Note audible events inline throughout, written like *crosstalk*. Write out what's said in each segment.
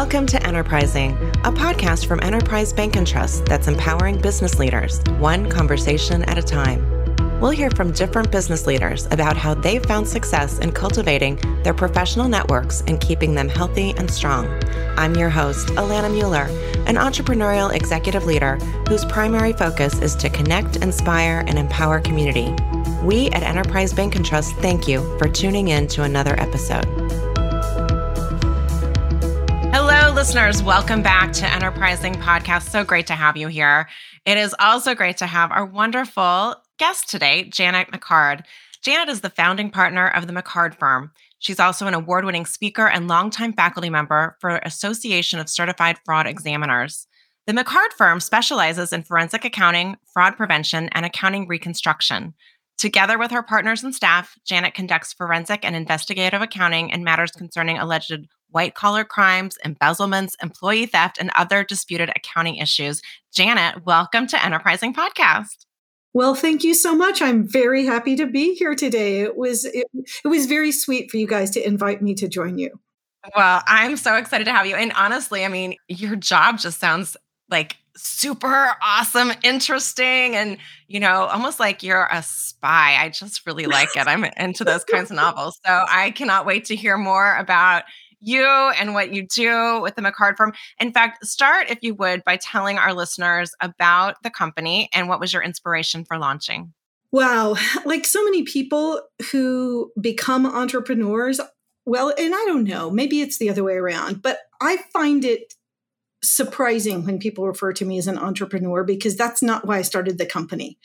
Welcome to Enterprising, a podcast from Enterprise Bank and Trust that's empowering business leaders, one conversation at a time. We'll hear from different business leaders about how they've found success in cultivating their professional networks and keeping them healthy and strong. I'm your host, Alana Mueller, an entrepreneurial executive leader whose primary focus is to connect, inspire, and empower community. We at Enterprise Bank and Trust thank you for tuning in to another episode. Listeners. Welcome back to Enterprising Podcast. So great to have you here. It is also great to have our wonderful guest today, Janet McHard. Janet is the founding partner of the McHard Firm. She's also an award winning speaker and longtime faculty member for Association of Certified Fraud Examiners. The McHard Firm specializes in forensic accounting, fraud prevention, and accounting reconstruction. Together with her partners and staff, Janet conducts forensic and investigative accounting in matters concerning alleged white collar crimes, embezzlements, employee theft, and other disputed accounting issues. Janet, welcome to Enterprising Podcast. Well, thank you so much. I'm very happy to be here today. It was it, it was very sweet for you guys to invite me to join you. Well, I'm so excited to have you. And honestly, I mean, your job just sounds like super awesome, interesting, and you know, almost like you're a spy. I just really like it. I'm into those kinds of novels. So I cannot wait to hear more about you and what you do with the McHard firm. In fact, start, if you would, by telling our listeners about the company and what was your inspiration for launching. Wow. Like so many people who become entrepreneurs, well, and I don't know, maybe it's the other way around, but I find it surprising when people refer to me as an entrepreneur because that's not why I started the company.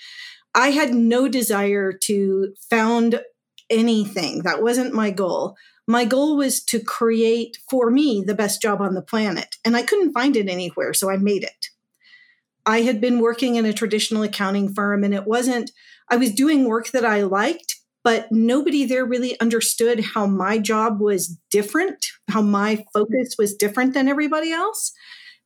I had no desire to found anything. That wasn't my goal. My goal was to create for me the best job on the planet, and I couldn't find it anywhere, so I made it. I had been working in a traditional accounting firm, and it wasn't, I was doing work that I liked, but nobody there really understood how my job was different, how my focus was different than everybody else.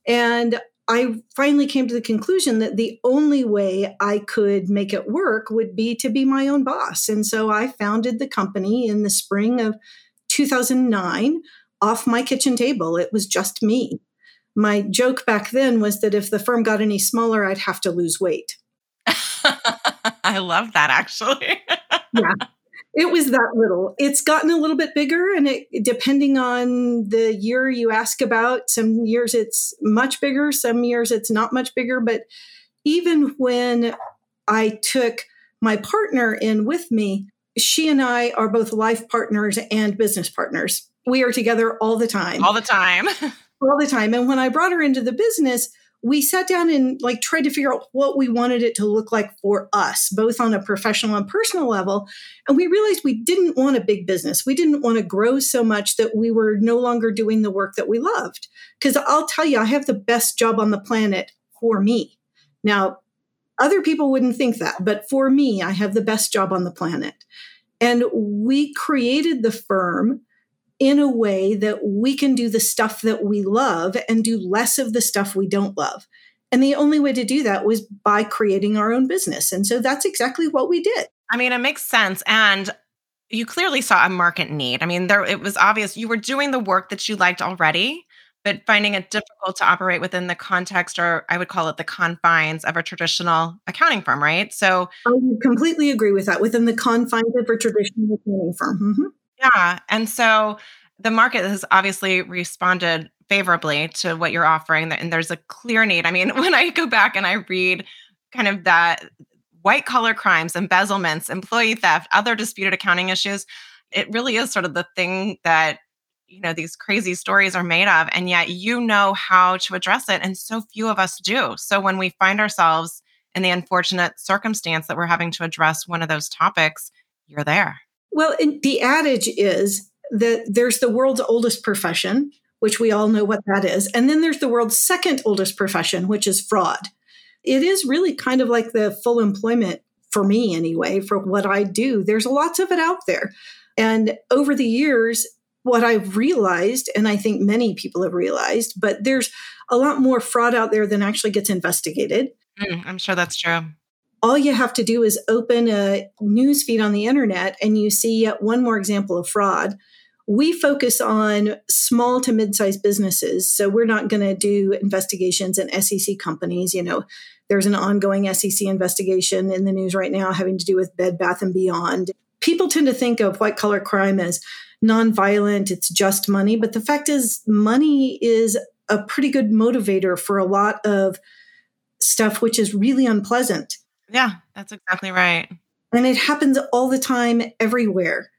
And I finally came to the conclusion that the only way I could make it work would be to be my own boss. And so I founded the company in the spring of 2009 off my kitchen table. It was just me. My joke back then was that if the firm got any smaller, I'd have to lose weight. *laughs* I love that actually. *laughs* yeah it was that little. It's gotten a little bit bigger, and it, depending on the year you ask about, some years it's much bigger, some years it's not much bigger. But even when I took my partner in with me, she and I are both life partners and business partners. We are together all the time. All the time. *laughs* all the time. And when I brought her into the business, we sat down and like tried to figure out what we wanted it to look like for us, both on a professional and personal level. And we realized we didn't want a big business. We didn't want to grow so much that we were no longer doing the work that we loved. Because I'll tell you, I have the best job on the planet for me. Now, other people wouldn't think that, but for me, I have the best job on the planet. And we created the firm in a way that we can do the stuff that we love and do less of the stuff we don't love. And the only way to do that was by creating our own business. And so that's exactly what we did. I mean, it makes sense. And you clearly saw a market need. I mean, there it was obvious you were doing the work that you liked already, but finding it difficult to operate within the context or I would call it the confines of a traditional accounting firm, right? So I completely agree with that within the confines of a traditional accounting firm. Mm-hmm. Yeah. And so the market has obviously responded favorably to what you're offering and there's a clear need. I mean, *laughs* when I go back and I read kind of that white collar crimes, embezzlements, employee theft, other disputed accounting issues, it really is sort of the thing that you know these crazy stories are made of and yet you know how to address it and so few of us do. So when we find ourselves in the unfortunate circumstance that we're having to address one of those topics, you're there. Well, the adage is that there's the world's oldest profession, which we all know what that is. And then there's the world's second oldest profession, which is fraud. It is really kind of like the full employment for me, anyway, for what I do. There's lots of it out there. And over the years, what I've realized, and I think many people have realized, but there's a lot more fraud out there than actually gets investigated. Mm, I'm sure that's true all you have to do is open a news feed on the internet and you see yet one more example of fraud we focus on small to mid-sized businesses. So we're not going to do investigations in SEC companies. You know, there's an ongoing SEC investigation in the news right now having to do with Bed Bath and Beyond. People tend to think of white collar crime as nonviolent, it's just money. But the fact is, money is a pretty good motivator for a lot of stuff, which is really unpleasant. Yeah, that's exactly right. And it happens all the time, everywhere.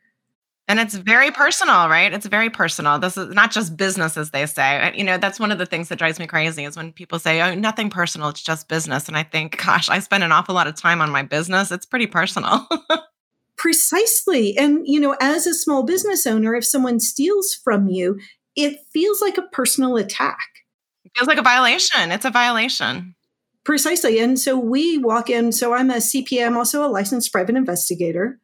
And it's very personal, right? It's very personal. This is not just business, as they say. You know, that's one of the things that drives me crazy is when people say, oh, nothing personal, it's just business. And I think, gosh, I spend an awful lot of time on my business. It's pretty personal. *laughs* Precisely. And, you know, as a small business owner, if someone steals from you, it feels like a personal attack. It feels like a violation. It's a violation. Precisely. And so we walk in. So I'm a CPA, I'm also a licensed private investigator.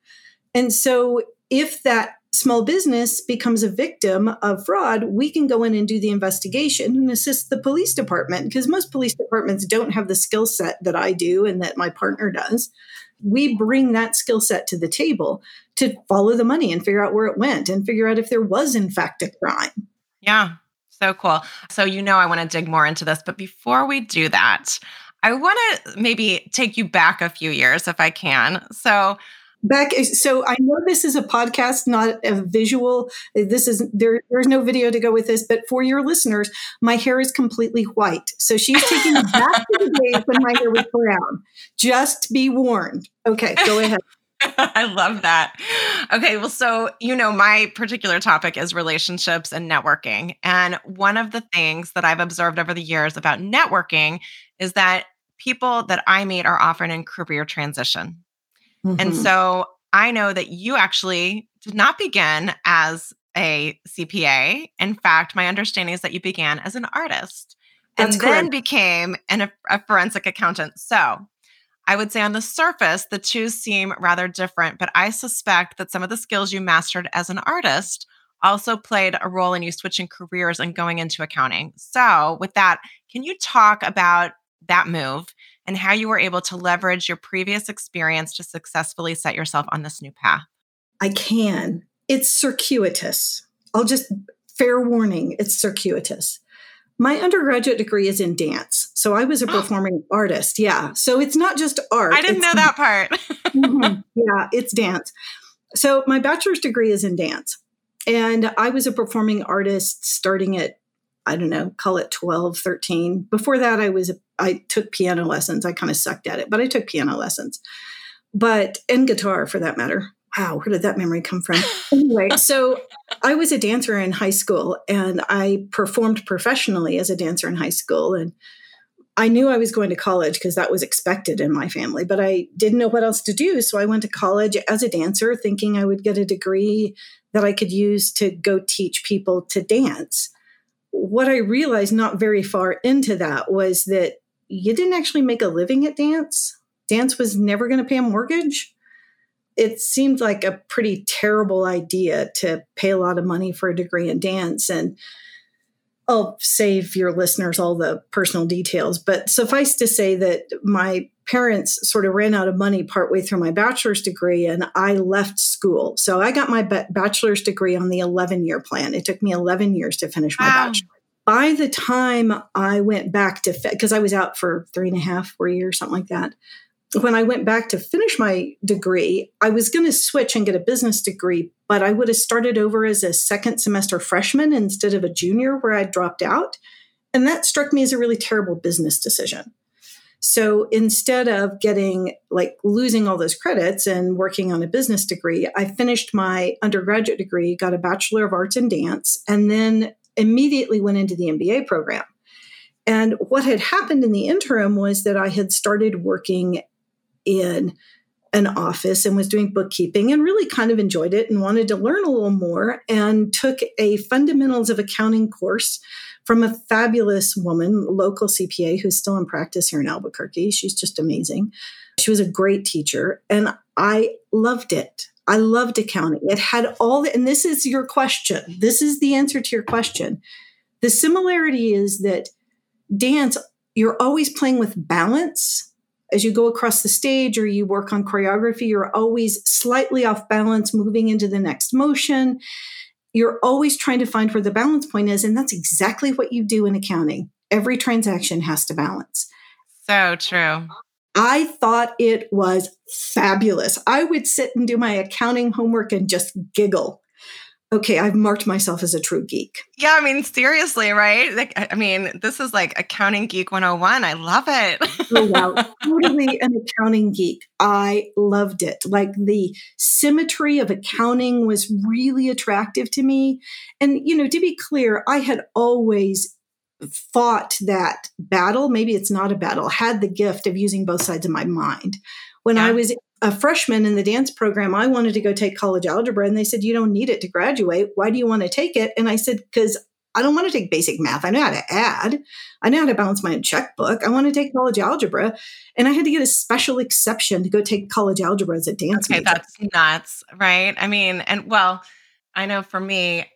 And so if that small business becomes a victim of fraud, we can go in and do the investigation and assist the police department because most police departments don't have the skill set that I do and that my partner does. We bring that skill set to the table to follow the money and figure out where it went and figure out if there was, in fact, a crime. Yeah, so cool. So, you know, I want to dig more into this. But before we do that, I want to maybe take you back a few years if I can. So, back eh, so i know this is a podcast not a visual eh, this is there there's no video to go with this but for your listeners my hair is completely white so she's taking it *laughs* back to the days when my hair was brown just be warned okay go ahead *laughs* I love that. Okay, well, so you know, my particular topic is relationships and networking. And one of the things that I've observed over the years about networking is that people that I meet are often in career transition. Mm-hmm. And so I know that you actually did not begin as a CPA. In fact, my understanding is that you began as an artist That's and correct. then became an, a forensic accountant. So I would say on the surface, the two seem rather different, but I suspect that some of the skills you mastered as an artist also played a role in you switching careers and going into accounting. So, with that, can you talk about that move and how you were able to leverage your previous experience to successfully set yourself on this new path? I can. It's circuitous. I'll just fair warning, it's circuitous. My undergraduate degree is in dance. So I was a performing artist. Yeah. So it's not just art. I didn't know that part. mm-hmm, *laughs* yeah, it's dance. So my bachelor's degree is in dance. And I was a performing artist starting at I don't know, call it 12, 13. Before that, I was, I took piano lessons. I kind of sucked at it, but I took piano lessons. But, and guitar for that matter. Wow, where did that memory come from? *laughs* anyway, so I was a dancer in high school and I performed professionally as a dancer in high school. And I knew I was going to college because that was expected in my family, but I didn't know what else to do. So I went to college as a dancer, thinking I would get a degree that I could use to go teach people to dance what I realized not very far into that was that you didn't actually make a living at dance. Dance was never going to pay a mortgage. It seemed like a pretty terrible idea to pay a lot of money for a degree in dance. And I'll save your listeners all the personal details, but suffice to say that my parents sort of ran out of money partway through my bachelor's degree and I left school. So I got my bachelor's degree on the 11 year plan. It took me 11 years to finish my wow. bachelor's. By the time I went back to, because I was out for three and a half, four years, something like that. When I went back to finish my degree, I was going to switch and get a business degree, but I would have started over as a second semester freshman instead of a junior where I dropped out. And that struck me as a really terrible business decision. So instead of getting like losing all those credits and working on a business degree, I finished my undergraduate degree, got a Bachelor of Arts in Dance, and then immediately went into the MBA program. And what had happened in the interim was that I had started working in an office and was doing bookkeeping and really kind of enjoyed it and wanted to learn a little more and took a fundamentals of accounting course from a fabulous woman, local CPA who's still in practice here in Albuquerque. She's just amazing. She was a great teacher and I loved it. I loved accounting. It had all the, and this is your question. This is the answer to your question. The similarity is that dance, you're always playing with balance. As you go across the stage or you work on choreography, you're always slightly off balance, moving into the next motion. you're always trying to find where the balance point is. And that's exactly what you do in accounting. Every transaction has to balance. So true. I thought it was fabulous. I would sit and do my accounting homework and just giggle okay, I've marked myself as a true geek. Yeah, I mean, seriously, right? Like, I mean, this is like accounting geek 101. I love it. *laughs* oh, wow. Totally an accounting geek. I loved it. Like the symmetry of accounting was really attractive to me. And, you know, to be clear, I had always fought that battle. Maybe it's not a battle, had the gift of using both sides of my mind. When yeah. I was a freshman in the dance program, I wanted to go take college algebra. And they said, You don't need it to graduate. Why do you want to take it? And I said, Because I don't want to take basic math. I know how to add. I know how to balance my own checkbook. I want to take college algebra. And I had to get a special exception to go take college algebra as a dance okay, major. That's nuts, right? I mean, and well, I know for me,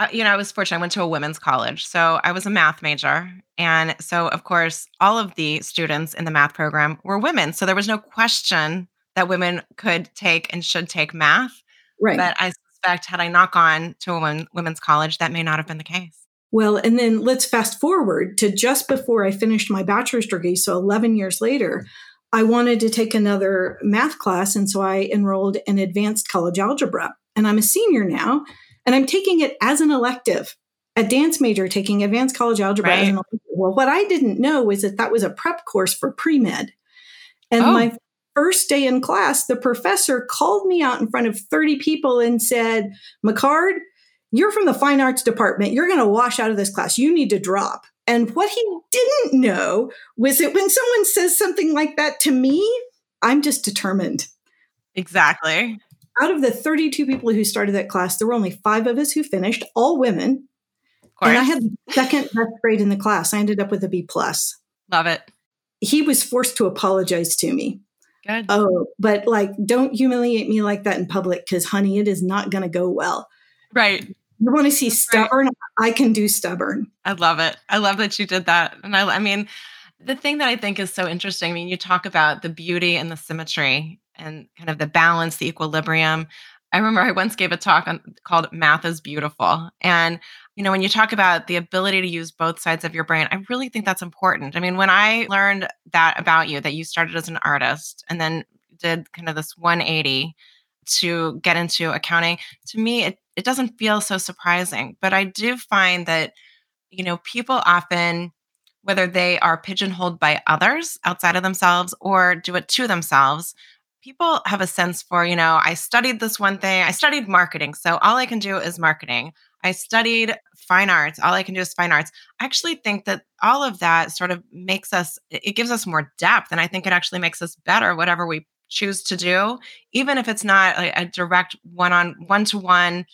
uh, you know, I was fortunate. I went to a women's college. So I was a math major. And so, of course, all of the students in the math program were women. So there was no question that women could take and should take math. Right. But I suspect had I not gone to a women, women's college, that may not have been the case. Well, and then let's fast forward to just before I finished my bachelor's degree. So 11 years later, I wanted to take another math class. And so I enrolled in advanced college algebra. And I'm a senior now, and I'm taking it as an elective, a dance major taking advanced college algebra right. as an elective. Well, what I didn't know was that that was a prep course for pre med. And oh. my first day in class, the professor called me out in front of 30 people and said, McHard, you're from the fine arts department. You're going to wash out of this class. You need to drop. And what he didn't know was that when someone says something like that to me, I'm just determined. Exactly. Out of the 32 people who started that class, there were only five of us who finished, all women. And I had the second best grade in the class. I ended up with a B plus. Love it. He was forced to apologize to me Good. Oh, but like, don't humiliate me like that in public because, honey, it is not going to go well. Right. You want to see stubborn? Right. I can do stubborn. I love it. I love that you did that. And I, I mean, the thing that I think is so interesting, I mean, you talk about the beauty and the symmetry and kind of the balance, the equilibrium. I remember I once gave a talk on, called Math is Beautiful. And you know, when you talk about the ability to use both sides of your brain, I really think that's important. I mean, when I learned that about you, that you started as an artist and then did kind of this 180 to get into accounting, to me, it, it doesn't feel so surprising. But I do find that, you know, people often, whether they are pigeonholed by others outside of themselves or do it to themselves, people have a sense for, you know, I studied this one thing, I studied marketing. So all I can do is marketing. I studied fine arts. All I can do is fine arts. I actually think that all of that sort of makes us, it gives us more depth. And I think it actually makes us better, whatever we choose to do, even if it's not a, a direct one on one to one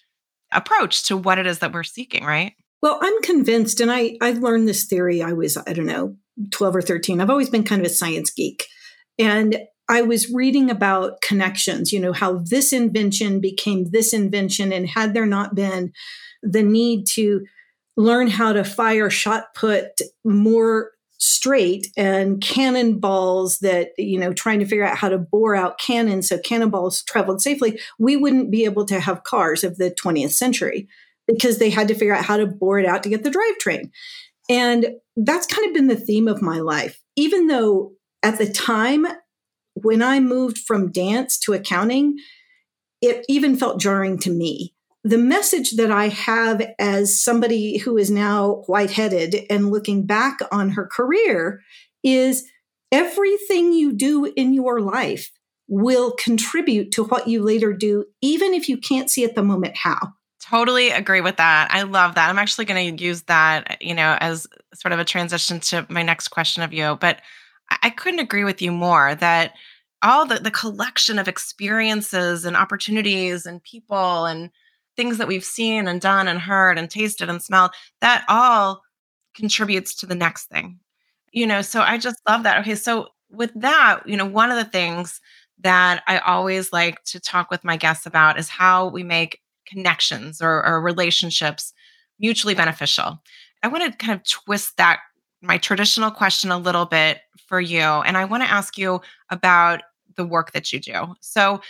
approach to what it is that we're seeking, right? Well, I'm convinced, and I, I learned this theory, I was, I don't know, 12 or 13. I've always been kind of a science geek. And I was reading about connections, you know, how this invention became this invention. And had there not been the need to learn how to fire shot put more straight and cannonballs that you know trying to figure out how to bore out cannons so cannonballs traveled safely we wouldn't be able to have cars of the 20th century because they had to figure out how to bore it out to get the drivetrain and that's kind of been the theme of my life even though at the time when i moved from dance to accounting it even felt jarring to me the message that I have as somebody who is now white headed and looking back on her career is everything you do in your life will contribute to what you later do, even if you can't see at the moment how. Totally agree with that. I love that. I'm actually going to use that, you know, as sort of a transition to my next question of you. But I couldn't agree with you more that all the, the collection of experiences and opportunities and people and things that we've seen and done and heard and tasted and smelled, that all contributes to the next thing. You know, so I just love that. Okay, so with that, you know, one of the things that I always like to talk with my guests about is how we make connections or, or relationships mutually beneficial. I want to kind of twist that my traditional question a little bit for you. And I want to ask you about the work that you do. So,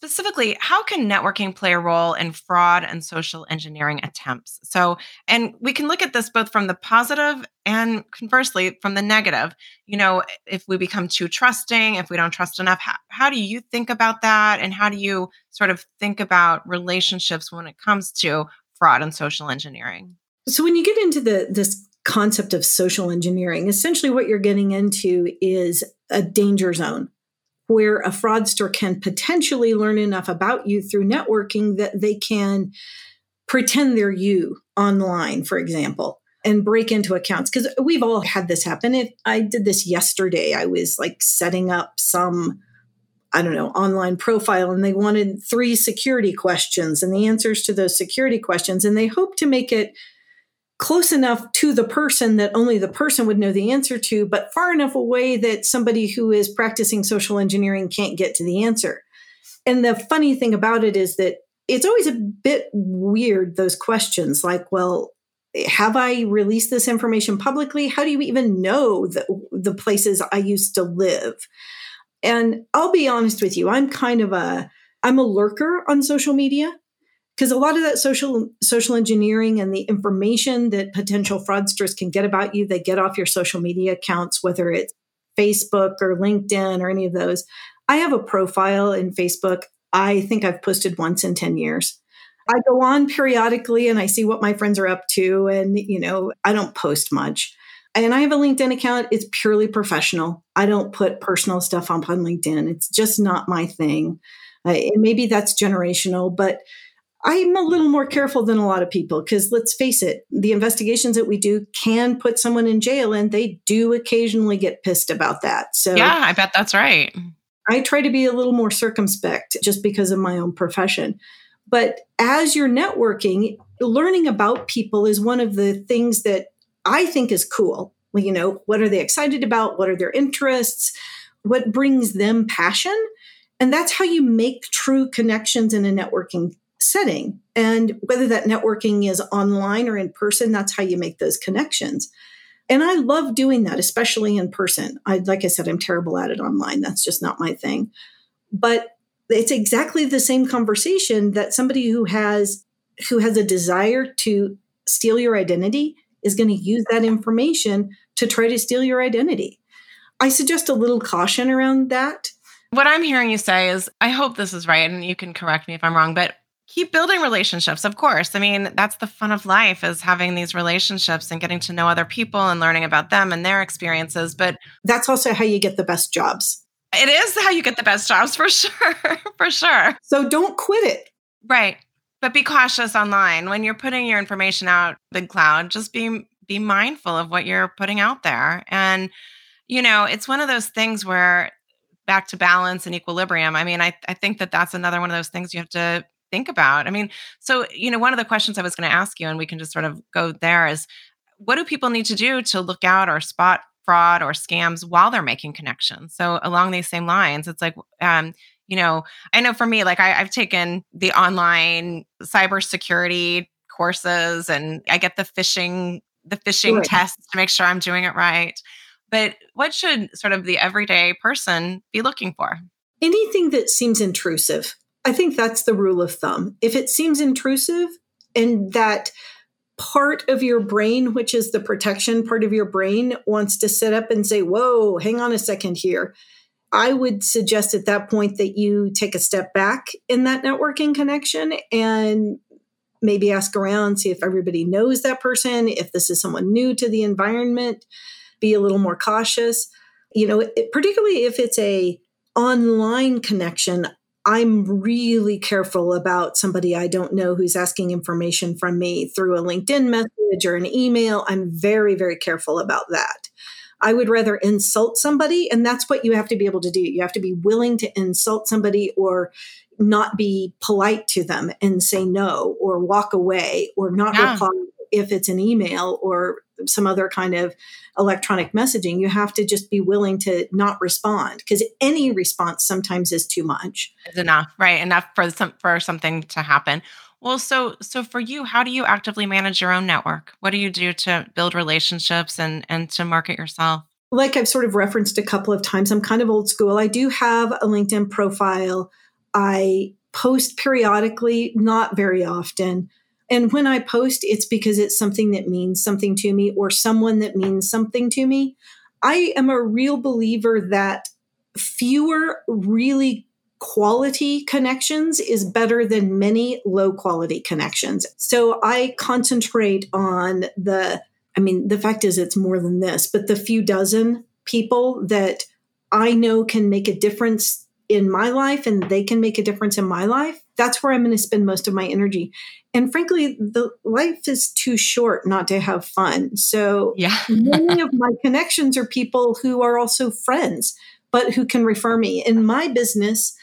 specifically, how can networking play a role in fraud and social engineering attempts? So, and we can look at this both from the positive and conversely from the negative. You know, if we become too trusting, if we don't trust enough, how, how do you think about that? And how do you sort of think about relationships when it comes to fraud and social engineering? So, when you get into the this concept of social engineering, essentially what you're getting into is a danger zone where a fraudster can potentially learn enough about you through networking that they can pretend they're you online, for example, and break into accounts. Because we've all had this happen. It, I did this yesterday. I was like setting up some, I don't know, online profile, and they wanted three security questions and the answers to those security questions. And they hope to make it close enough to the person that only the person would know the answer to, but far enough away that somebody who is practicing social engineering can't get to the answer. And the funny thing about it is that it's always a bit weird, those questions like, well, have I released this information publicly? How do you even know the, the places I used to live? And I'll be honest with you, I'm kind of a I'm a lurker on social media because a lot of that social social engineering and the information that potential fraudsters can get about you they get off your social media accounts whether it's facebook or linkedin or any of those. I have a profile in facebook. I think i've posted once in 10 years. I go on periodically and i see what my friends are up to and you know i don't post much. And i have a linkedin account. It's purely professional. I don't put personal stuff up on linkedin. It's just not my thing. Uh, maybe that's generational but I'm a little more careful than a lot of people because let's face it, the investigations that we do can put someone in jail and they do occasionally get pissed about that. So, yeah, I bet that's right. I try to be a little more circumspect just because of my own profession. But as you're networking, learning about people is one of the things that I think is cool. Well, You know, what are they excited about? What are their interests? What brings them passion? And that's how you make true connections in a networking setting. And whether that networking is online or in person, that's how you make those connections. And I love doing that, especially in person. I, like I said, I'm terrible at it online. That's just not my thing. But it's exactly the same conversation that somebody who has who has a desire to steal your identity is going to use that information to try to steal your identity. I suggest a little caution around that. What I'm hearing you say is I hope this is right and you can correct me if I'm wrong, but keep building relationships of course. I mean that's the fun of life is having these relationships and getting to know other people and learning about them and their experiences but that's also how you get the best jobs. It is how you get the best jobs for *laughs* sure for sure. So don't quit it. Right. But be cautious online. When you're putting your information out big cloud just be be mindful of what you're putting out there. And you know it's one of those things where back to balance and equilibrium i mean i, I think that that's another one of those things you have to think about? I mean, so, you know, one of the questions I was going to ask you, and we can just sort of go there is what do people need to do to look out or spot fraud or scams while they're making connections? So, along these same lines, it's like, um, you know, I know for me, like I, I've taken the online cybersecurity courses and I get the phishing, the phishing tests to make sure I'm doing it right. But what should sort of the everyday person be looking for? Anything that seems intrusive. I think that's the rule of thumb. If it seems intrusive and that part of your brain, which is the protection part of your brain, wants to sit up and say, Whoa, hang on a second here. I would suggest at that point that you take a step back in that networking connection and maybe ask around, see if everybody knows that person, if this is someone new to the environment, be a little more cautious. You know, it, particularly if it's a online connection, I'm really careful about somebody I don't know who's asking information from me through a LinkedIn message or an email. I'm very, very careful about that. I would rather insult somebody, and that's what you have to be able to do. You have to be willing to insult somebody or not be polite to them and say no or walk away or not yeah. reply if it's an email or some other kind of electronic messaging, you have to just be willing to not respond because any response sometimes is too much. Is enough, right? Enough for some for something to happen. Well, so so for you, how do you actively manage your own network? What do you do to build relationships and and to market yourself? Like I've sort of referenced a couple of times, I'm kind of old school. I do have a LinkedIn profile. I post periodically, not very often. And when I post, it's because it's something that means something to me or someone that means something to me. I am a real believer that fewer really quality connections is better than many low quality connections. So I concentrate on the, I mean, the fact is it's more than this, but the few dozen people that I know can make a difference in my life and they can make a difference in my life, that's where I'm going to spend most of my energy. And frankly, the life is too short not to have fun. So yeah. many of *laughs* my connections are people who are also friends, but who can refer me. In my business,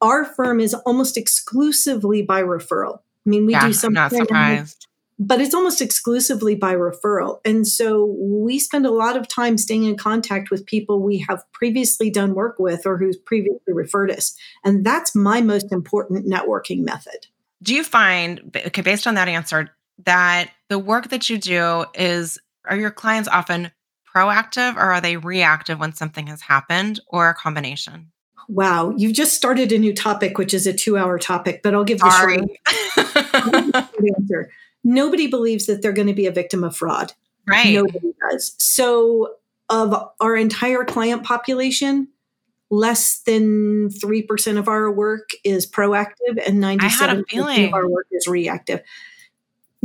our firm is almost exclusively by referral. I mean, we yeah, do some I'm not surprised but it's almost exclusively by referral. And so we spend a lot of time staying in contact with people we have previously done work with or who's previously referred us. And that's my most important networking method. Do you find, okay, based on that answer, that the work that you do is, are your clients often proactive or are they reactive when something has happened or a combination? Wow, you've just started a new topic, which is a two hour topic, but I'll give the Sorry. *laughs* short answer nobody believes that they're going to be a victim of fraud. Right. Nobody does. So, of our entire client population, less than 3% of our work is proactive and 97% of our work is reactive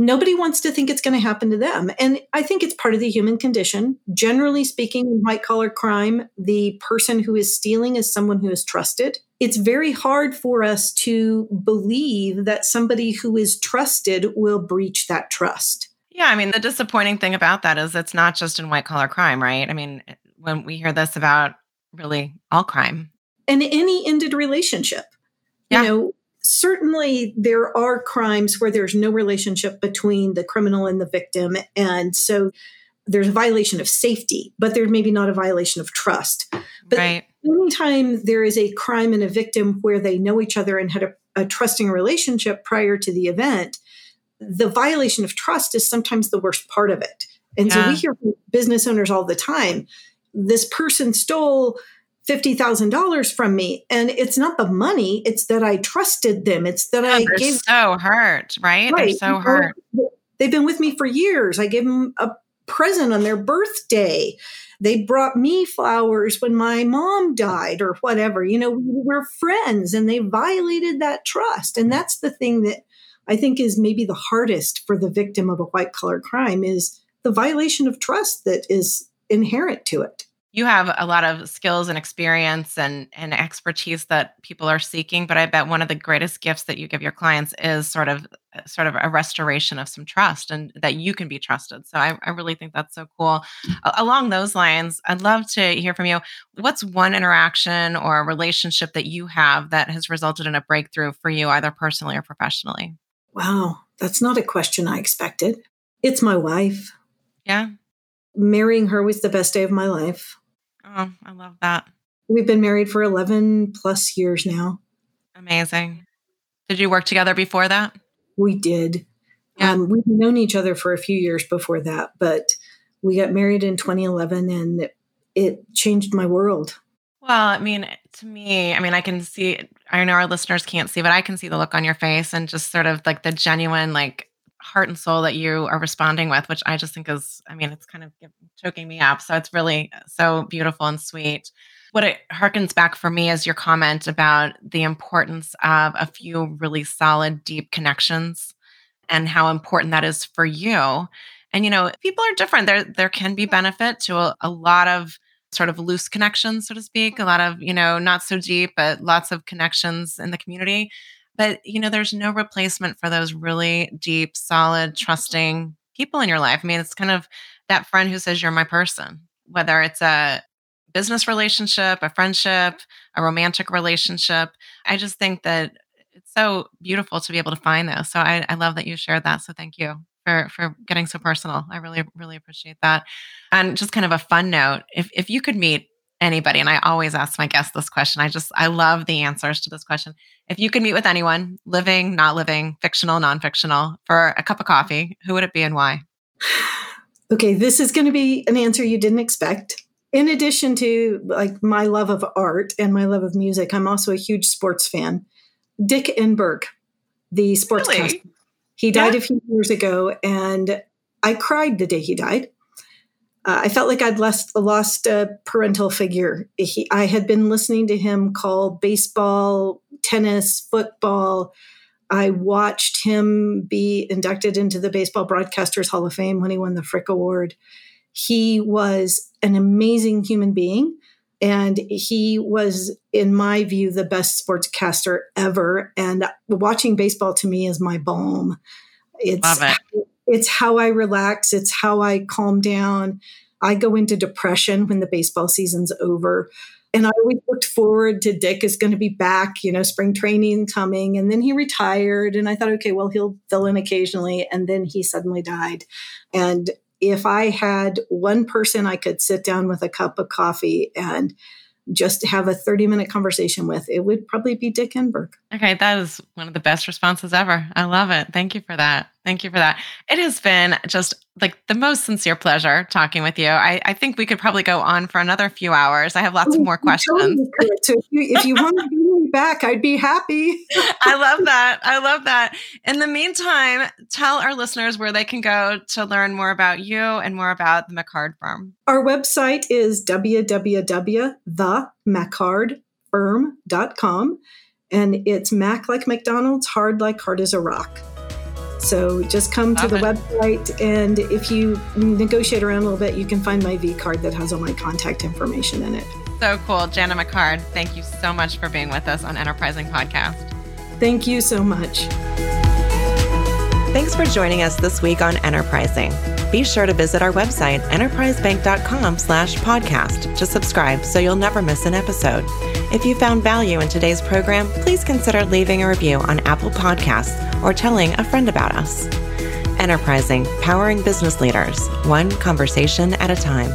nobody wants to think it's going to happen to them. And I think it's part of the human condition. Generally speaking, in white collar crime, the person who is stealing is someone who is trusted. It's very hard for us to believe that somebody who is trusted will breach that trust. Yeah, I mean, the disappointing thing about that is it's not just in white collar crime, right? I mean, when we hear this about really all crime and any ended relationship, yeah. you know, certainly there are crimes where there's no relationship between the criminal and the victim. And so there's a violation of safety, but there's maybe not a violation of trust. But right. anytime there is a crime and a victim where they know each other and had a, a trusting relationship prior to the event, the violation of trust is sometimes the worst part of it. And yeah. so we hear from business owners all the time this person stole $50,000 from me. And it's not the money, it's that I trusted them. It's that yeah, I they're gave. so hurt, right? right? They're so hurt. They've been with me for years. I gave them a present on their birthday. They brought me flowers when my mom died or whatever. You know, we were friends and they violated that trust. And that's the thing that I think is maybe the hardest for the victim of a white collar crime is the violation of trust that is inherent to it you have a lot of skills and experience and, and expertise that people are seeking but i bet one of the greatest gifts that you give your clients is sort of sort of a restoration of some trust and that you can be trusted. So i, I really think that's so cool. Along those lines i'd love to hear from you. What's one interaction or relationship that you have that has resulted in a breakthrough for you either personally or professionally? Wow that's not a question i expected. It's my wife. Yeah. Marrying her was the best day of my life Oh, I love that. We've been married for 11 plus years now. Amazing. Did you work together before that? We did. Yeah. Um, we've known each other for a few years before that, but we got married in 2011 and it, it changed my world. Well, I mean, to me, I mean, I can see, I know our listeners can't see, but I can see the look on your face and just sort of like the genuine, like, heart and soul that you are responding with, which I just think is, I mean, it's kind of choking me up. So it's really uh, so beautiful and sweet. What it harkens back for me is your comment about the importance of a few really solid, deep connections and how important that is for you. And you know, people are different. There there can be benefit to a, a lot of sort of loose connections, so to speak, a lot of, you know, not so deep, but lots of connections in the community. But, you know, there's no replacement for those really deep, solid, trusting people in your life. I mean, it's kind of that friend who says, You're my person, whether it's a business relationship, a friendship, a romantic relationship. I just think that it's so beautiful to be able to find those. So I, I love that you shared that. So thank you for for getting so personal. I really really appreciate that. And just kind of a fun note, if if you could meet anybody and i always ask my guests this question i just i love the answers to this question if you could meet with anyone living not living fictional non-fictional for a cup of coffee who would it be and why *sighs* okay this is going to be an answer you didn't expect in addition to like my love of art and my love of music i'm also a huge sports fan Dick Enberg, the sportscaster. Really? He died yeah. a few years ago, and I cried the day he died. Uh, I felt like I'd lost, lost a parental figure. He, I had been listening to him call baseball, tennis, football. I watched him be inducted into the Baseball Broadcasters Hall of Fame when he won the Frick Award. He was an amazing human being. And he was, in my view, the best sportscaster ever. And watching baseball to me is my balm. It's Love it it's how I relax, it's how I calm down. I go into depression when the baseball season's over. And I always looked forward to Dick is going to be back, you know, spring training coming. And then he retired. And I thought, okay, well, he'll fill in occasionally. And then he suddenly died. And if I had one person I could sit down with a cup of coffee and just to have a 30 minute conversation with, it would probably be Dick Enberg. Okay, that is one of the best responses ever. I love it. Thank you for that. Thank you for that. It has been just like the most sincere pleasure talking with you. I, I think we could probably go on for another few hours. I have lots of oh, more questions. Totally so if you, if you want to *laughs* me back, I'd be happy. *laughs* I love that. I love that. In the meantime, tell our listeners where they can go to learn more about you and more about the McHard firm. Our website is www.themchardfirm.com. And it's Mac like McDonald's, hard like hard as a rock. So just come Love to the it. website, and if you negotiate around a little bit, you can find my V card that has all my contact information in it. So cool. Jana McHard, thank you so much for being with us on Enterprising Podcast. Thank you so much. Thanks for joining us this week on Enterprising. Be sure to visit our website, enterprisebank.com slash podcast to subscribe so you'll never miss an episode. If you found value in today's program, please consider leaving a review on Apple Podcasts or telling a friend about us. Enterprising, powering business leaders, one conversation at a time.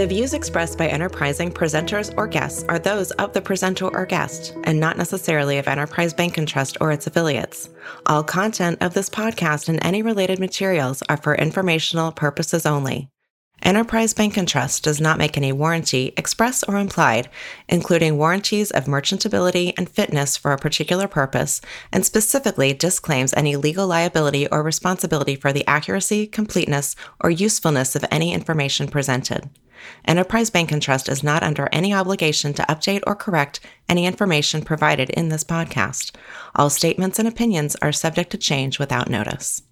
The views expressed by Enterprising presenters or guests are those of the presenter or guest, and not necessarily of Enterprise Bank and Trust or its affiliates. All content of this podcast and any related materials are for informational purposes only. Enterprise Bank and Trust does not make any warranty, express or implied, including warranties of merchantability and fitness for a particular purpose, and specifically disclaims any legal liability or responsibility for the accuracy, completeness, or usefulness of any information presented. Enterprise Bank and Trust is not under any obligation to update or correct any information provided in this podcast. All statements and opinions are subject to change without notice.